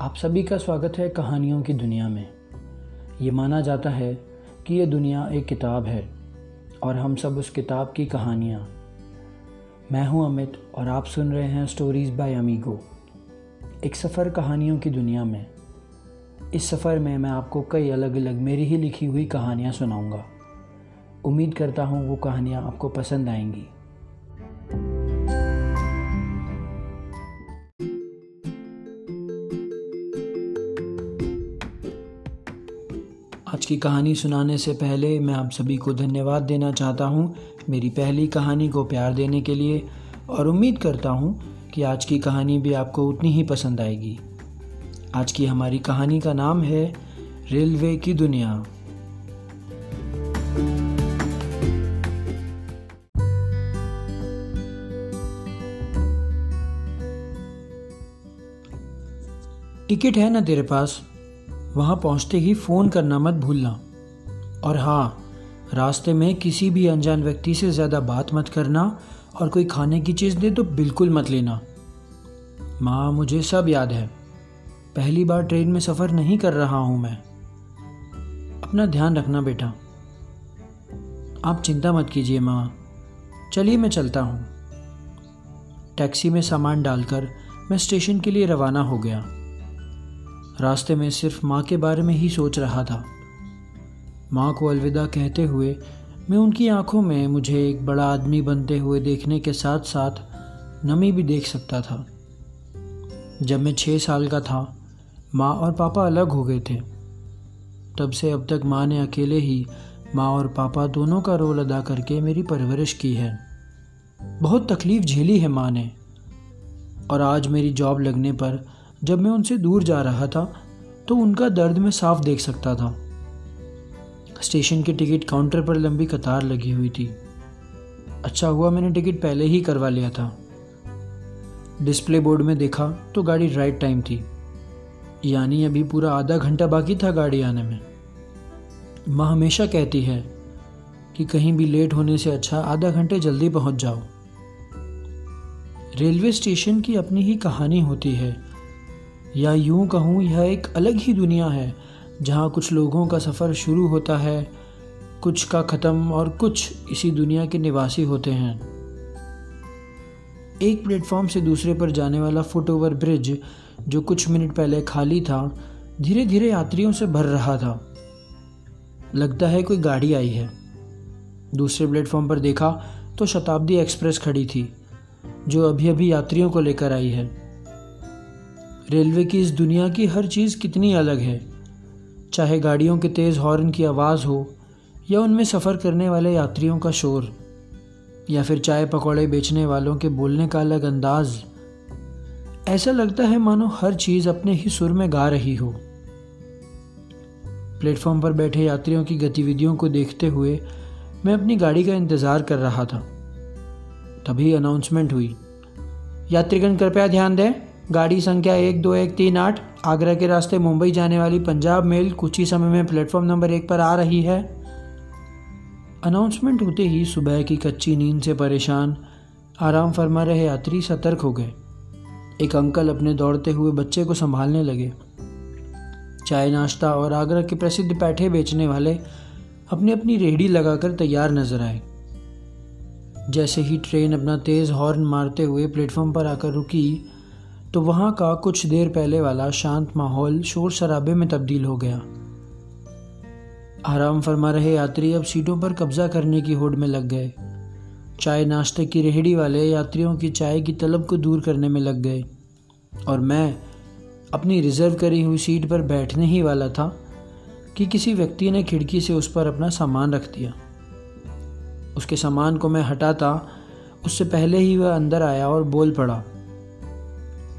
आप सभी का स्वागत है कहानियों की दुनिया में। ये माना जाता है कि ये दुनिया एक किताब है और हम सब उस किताब की कहानियाँ। मैं हूँ अमित और आप सुन रहे हैं स्टोरीज़ बाय अमीगो एक सफ़र कहानियों की दुनिया में। इस सफ़र में मैं आपको कई अलग अलग मेरी ही लिखी हुई कहानियाँ सुनाऊँगा। उम्मीद करता हूँ वो कहानियाँ आपको पसंद आएँगी। आज की कहानी सुनाने से पहले मैं आप सभी को धन्यवाद देना चाहता हूँ मेरी पहली कहानी को प्यार देने के लिए और उम्मीद करता हूँ कि आज की कहानी भी आपको उतनी ही पसंद आएगी। आज की हमारी कहानी का नाम है रेलवे की दुनिया। टिकट है ना तेरे पास? वहाँ पहुँचते ही फ़ोन करना मत भूलना। और हाँ रास्ते में किसी भी अनजान व्यक्ति से ज़्यादा बात मत करना और कोई खाने की चीज़ दे तो बिल्कुल मत लेना। माँ, मुझे सब याद है। पहली बार ट्रेन में सफ़र नहीं कर रहा हूँ मैं। अपना ध्यान रखना बेटा। आप चिंता मत कीजिए माँ। चलिए मैं चलता हूँ। टैक्सी में सामान डालकर मैं स्टेशन के लिए रवाना हो गया। रास्ते में सिर्फ़ माँ के बारे में ही सोच रहा था। माँ को अलविदा कहते हुए, मैं उनकी आँखों में मुझे एक बड़ा आदमी बनते हुए देखने के साथ साथ नमी भी देख सकता था। जब मैं छः साल का था, माँ और पापा अलग हो गए थे। तब से अब तक माँ ने अकेले ही माँ और पापा दोनों का रोल अदा करके मेरी परवरिश की है। बहुत तकलीफ़ झेली है माँ ने, और आज मेरी जॉब लगने पर जब मैं उनसे दूर जा रहा था तो उनका दर्द मैं साफ़ देख सकता था। स्टेशन के टिकट काउंटर पर लंबी कतार लगी हुई थी। अच्छा हुआ मैंने टिकट पहले ही करवा लिया था। डिस्प्ले बोर्ड में देखा तो गाड़ी राइट टाइम थी। यानी अभी पूरा आधा घंटा बाकी था गाड़ी आने में। माँ हमेशा कहती है कि कहीं भी लेट होने से अच्छा आधा घंटे जल्दी पहुँच जाओ। रेलवे स्टेशन की अपनी ही कहानी होती है या यूँ कहूँ, यह एक अलग ही दुनिया है, जहाँ कुछ लोगों का सफ़र शुरू होता है, कुछ का ख़त्म और कुछ इसी दुनिया के निवासी होते हैं। एक प्लेटफॉर्म से दूसरे पर जाने वाला फुट ओवर ब्रिज, जो कुछ मिनट पहले खाली था धीरे धीरे यात्रियों से भर रहा था। लगता है कोई गाड़ी आई है। दूसरे प्लेटफॉर्म पर देखा तो शताब्दी एक्सप्रेस खड़ी थी, जो अभी अभी यात्रियों को लेकर आई है। रेलवे की इस दुनिया की हर चीज़ कितनी अलग है। चाहे गाड़ियों के तेज़ हॉर्न की आवाज़ हो, या उनमें सफ़र करने वाले यात्रियों का शोर, या फिर चाय पकौड़े बेचने वालों के बोलने का अलग अंदाज, ऐसा लगता है मानो हर चीज़ अपने ही सुर में गा रही हो। प्लेटफॉर्म पर बैठे यात्रियों की गतिविधियों को देखते हुए मैं अपनी गाड़ी का इंतज़ार कर रहा था। तभी अनाउंसमेंट हुई। यात्रीगण, कृपया ध्यान दें। गाड़ी संख्या एक दो एक तीन आठ, आगरा के रास्ते मुंबई जाने वाली पंजाब मेल कुछ ही समय में प्लेटफॉर्म नंबर एक पर आ रही है। अनाउंसमेंट होते ही सुबह की कच्ची नींद से परेशान, आराम फरमा रहे यात्री सतर्क हो गए। एक अंकल अपने दौड़ते हुए बच्चे को संभालने लगे। चाय नाश्ता और आगरा के प्रसिद्ध पैठे बेचने वाले अपनी अपनी रेहड़ी लगाकर तैयार नज़र आए। जैसे ही ट्रेन अपना तेज़ हॉर्न मारते हुए प्लेटफॉर्म पर आकर रुकी तो वहाँ का कुछ देर पहले वाला शांत माहौल शोर शराबे में तब्दील हो गया। आराम फरमा रहे यात्री अब सीटों पर कब्जा करने की होड़ में लग गए। चाय नाश्ते की रेहड़ी वाले यात्रियों की चाय की तलब को दूर करने में लग गए। और मैं अपनी रिज़र्व करी हुई सीट पर बैठने ही वाला था कि किसी व्यक्ति ने खिड़की से उस पर अपना सामान रख दिया। उसके सामान को मैं हटाता उससे पहले ही वह अंदर आया और बोल पड़ा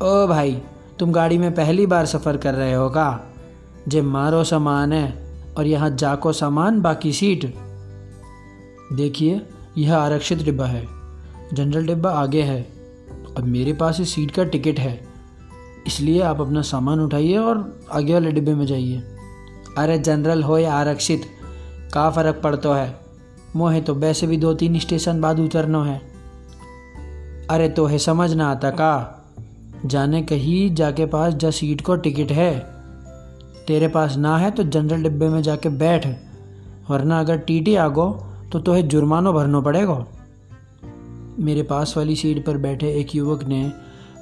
ओ भाई, तुम गाड़ी में पहली बार सफ़र कर रहे हो का? जे मारो सामान है और यहाँ जाको सामान, बाकी सीट। देखिए, यह आरक्षित डिब्बा है। जनरल डिब्बा आगे है। और मेरे पास इस सीट का टिकट है। इसलिए आप अपना सामान उठाइए और आगे वाले डिब्बे में जाइए। अरे जनरल, हो या आरक्षित, का फ़र्क पड़ता है? मोहे तो वैसे भी दो तीन स्टेशन बाद उतरना है। अरे तो है, समझ ना आता का? जाने कहीं जाके पास जा सीट को टिकट है। तेरे पास ना है तो जनरल डिब्बे में जाके बैठ, वरना अगर टीटी गो तो तुम्हें जुर्मानो भरना पड़ेगा। मेरे पास वाली सीट पर बैठे एक युवक ने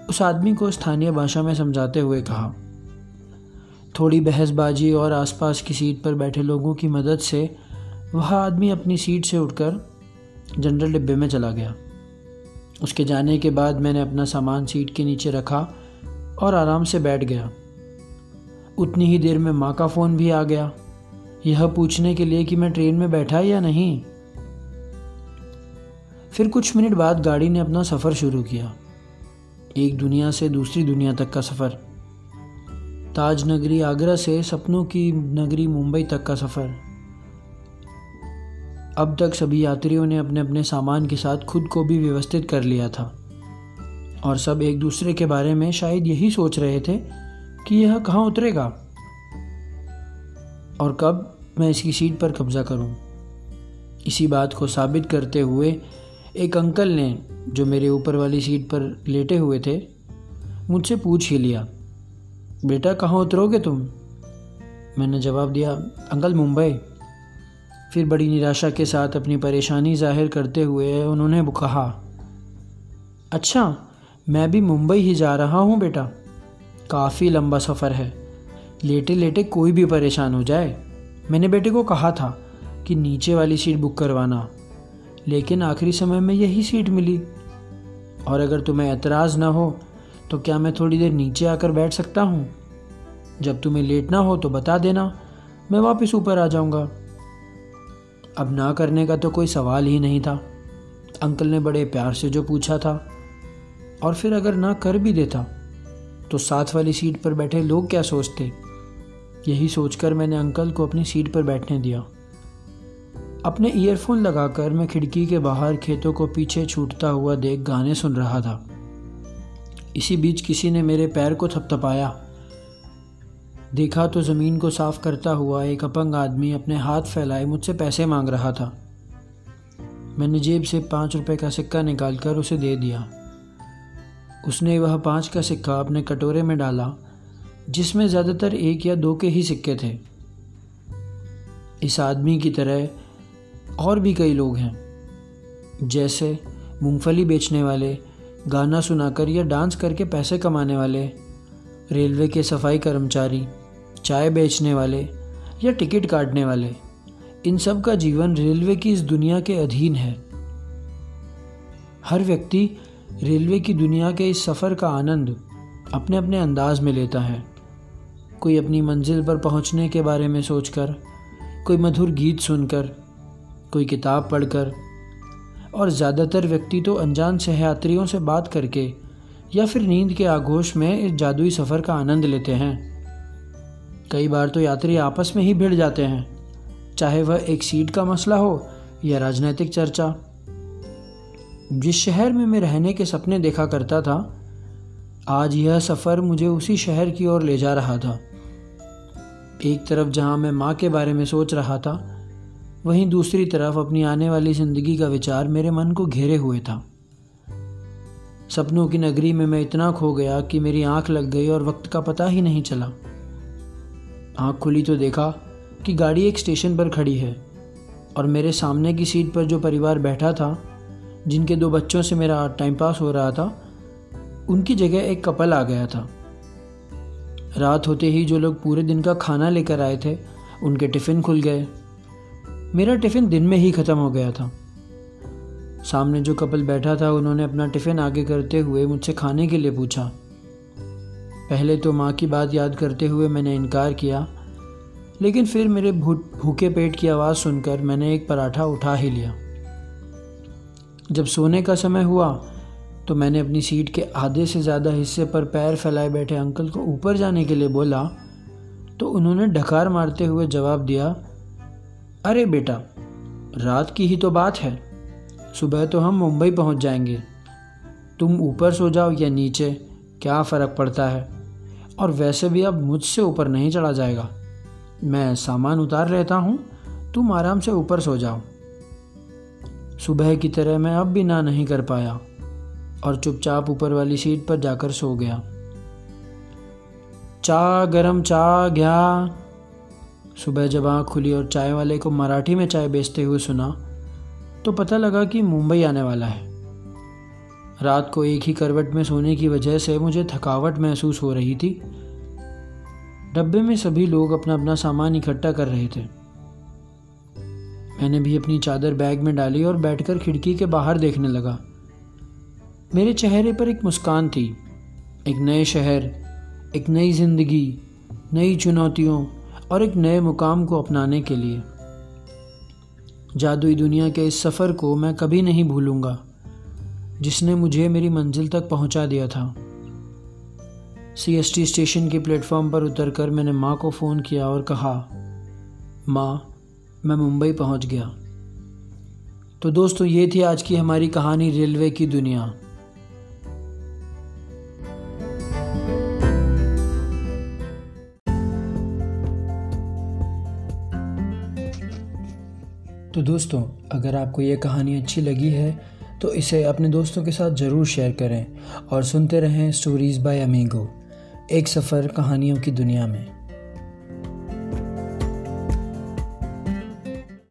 उस आदमी को स्थानीय भाषा में समझाते हुए कहा। थोड़ी बहसबाजी और आसपास की सीट पर बैठे लोगों की मदद से वह आदमी अपनी सीट से उठकर जनरल डिब्बे में चला गया। उसके जाने के बाद मैंने अपना सामान सीट के नीचे रखा और आराम से बैठ गया। उतनी ही देर में माँ का फ़ोन भी आ गया। यह पूछने के लिए कि मैं ट्रेन में बैठा या नहीं? फिर कुछ मिनट बाद गाड़ी ने अपना सफ़र शुरू किया। एक दुनिया से दूसरी दुनिया तक का सफ़र। ताज नगरी आगरा से सपनों की नगरी मुंबई तक का सफ़र। अब तक सभी यात्रियों ने अपने अपने सामान के साथ खुद को भी व्यवस्थित कर लिया था। और सब एक दूसरे के बारे में शायद यही सोच रहे थे कि यह कहाँ उतरेगा। और कब मैं इसकी सीट पर कब्जा करूँ। इसी बात को साबित करते हुए एक अंकल ने, जो मेरे ऊपर वाली सीट पर लेटे हुए थे, मुझसे पूछ ही लिया, बेटा, कहाँ उतरोगे तुम? मैंने जवाब दिया, अंकल, मुंबई। फिर बड़ी निराशा के साथ अपनी परेशानी ज़ाहिर करते हुए उन्होंने कहा अच्छा मैं भी मुंबई ही जा रहा हूँ बेटा। काफ़ी लंबा सफ़र है। लेटे लेटे कोई भी परेशान हो जाए। मैंने बेटे को कहा था कि नीचे वाली सीट बुक करवाना। लेकिन आखिरी समय में यही सीट मिली। और अगर तुम्हें एतराज़ ना हो तो क्या मैं थोड़ी देर नीचे आकर बैठ सकता हूँ? जब तुम्हें लेट ना हो तो बता देना। मैं वापस ऊपर आ जाऊँगा। अब ना करने का तो कोई सवाल ही नहीं था। अंकल ने बड़े प्यार से जो पूछा था, और फिर अगर ना कर भी देता तो साथ वाली सीट पर बैठे लोग क्या सोचते? यही सोचकर मैंने अंकल को अपनी सीट पर बैठने दिया। अपने ईयरफोन लगाकर मैं खिड़की के बाहर खेतों को पीछे छूटता हुआ देख गाने सुन रहा था। इसी बीच किसी ने मेरे पैर को थपथपाया। देखा तो ज़मीन को साफ़ करता हुआ एक अपंग आदमी अपने हाथ फैलाए मुझसे पैसे मांग रहा था। मैंने जेब से पाँच रुपए का सिक्का निकालकर उसे दे दिया। उसने वह पाँच का सिक्का अपने कटोरे में डाला, जिसमें ज़्यादातर एक या दो के ही सिक्के थे। इस आदमी की तरह और भी कई लोग हैं, जैसे मूंगफली बेचने वाले, गाना सुनाकर या डांस करके पैसे कमाने वाले, रेलवे के सफ़ाई कर्मचारी चाय बेचने वाले या टिकट काटने वाले, इन सब का जीवन रेलवे की इस दुनिया के अधीन है। हर व्यक्ति रेलवे की दुनिया के इस सफ़र का आनंद अपने अपने अंदाज में लेता है। कोई अपनी मंजिल पर पहुँचने के बारे में सोचकर, कोई मधुर गीत सुनकर, कोई किताब पढ़कर, और ज़्यादातर व्यक्ति तो अनजान सहयात्रियों से बात करके या फिर नींद के आगोश में इस जादुई सफ़र का आनंद लेते हैं। कई बार तो यात्री आपस में ही भिड़ जाते हैं, चाहे वह एक सीट का मसला हो या राजनीतिक चर्चा। जिस शहर में मैं रहने के सपने देखा करता था, आज यह सफ़र मुझे उसी शहर की ओर ले जा रहा था। एक तरफ़ जहाँ मैं माँ के बारे में सोच रहा था, वहीं दूसरी तरफ़ अपनी आने वाली ज़िंदगी का विचार मेरे मन को घेरे हुए था। सपनों की नगरी में मैं इतना खो गया कि मेरी आँख लग गई और वक्त का पता ही नहीं चला। आँख खुली तो देखा कि गाड़ी एक स्टेशन पर खड़ी है और मेरे सामने की सीट पर जो परिवार बैठा था, जिनके दो बच्चों से मेरा टाइम पास हो रहा था, उनकी जगह एक कपल आ गया था। रात होते ही जो लोग पूरे दिन का खाना लेकर आए थे, उनके टिफ़िन खुल गए। मेरा टिफ़िन दिन में ही ख़त्म हो गया था। सामने जो कपल बैठा था, उन्होंने अपना टिफ़िन आगे करते हुए मुझसे खाने के लिए पूछा पहले तो माँ की बात याद करते हुए मैंने इनकार किया, लेकिन फिर मेरे भूखे पेट की आवाज़ सुनकर मैंने एक पराठा उठा ही लिया। जब सोने का समय हुआ तो मैंने अपनी सीट के आधे से ज़्यादा हिस्से पर पैर फैलाए बैठे अंकल को ऊपर जाने के लिए बोला तो उन्होंने ढकार मारते हुए जवाब दिया, अरे बेटा, रात की ही तो बात है। सुबह तो हम मुंबई पहुँच जाएँगे। तुम ऊपर सो जाओ या नीचे, क्या फ़र्क पड़ता है? और वैसे भी अब मुझसे ऊपर नहीं चढ़ा जाएगा। मैं सामान उतार लेता हूँ, तुम आराम से ऊपर सो जाओ। सुबह की तरह मैं अब भी ना नहीं कर पाया और चुपचाप ऊपर वाली सीट पर जाकर सो गया। चा गरम चा गया सुबह जब आँख खुली और चाय वाले को मराठी में चाय बेचते हुए सुना तो पता लगा कि मुंबई आने वाला है। रात को एक ही करवट में सोने की वजह से मुझे थकावट महसूस हो रही थी। डब्बे में सभी लोग अपना अपना सामान इकट्ठा कर रहे थे। मैंने भी अपनी चादर बैग में डाली और बैठकर खिड़की के बाहर देखने लगा। मेरे चेहरे पर एक मुस्कान थी। एक नए शहर, एक नई ज़िंदगी, नई चुनौतियों और एक नए मुकाम को अपनाने के लिए। जादुई दुनिया के इस सफ़र को मैं कभी नहीं भूलूँगा। जिसने मुझे मेरी मंजिल तक पहुँचा दिया था। सीएसटी स्टेशन के प्लेटफॉर्म पर उतरकर मैंने माँ को फ़ोन किया और कहा, माँ, मैं मुंबई पहुँच गया। तो दोस्तों, ये थी आज की हमारी कहानी रेलवे की दुनिया। तो दोस्तों, अगर आपको ये कहानी अच्छी लगी है तो इसे अपने दोस्तों के साथ ज़रूर शेयर करें और सुनते रहें स्टोरीज़ बाय अमीगो एक सफ़र कहानियों की दुनिया में।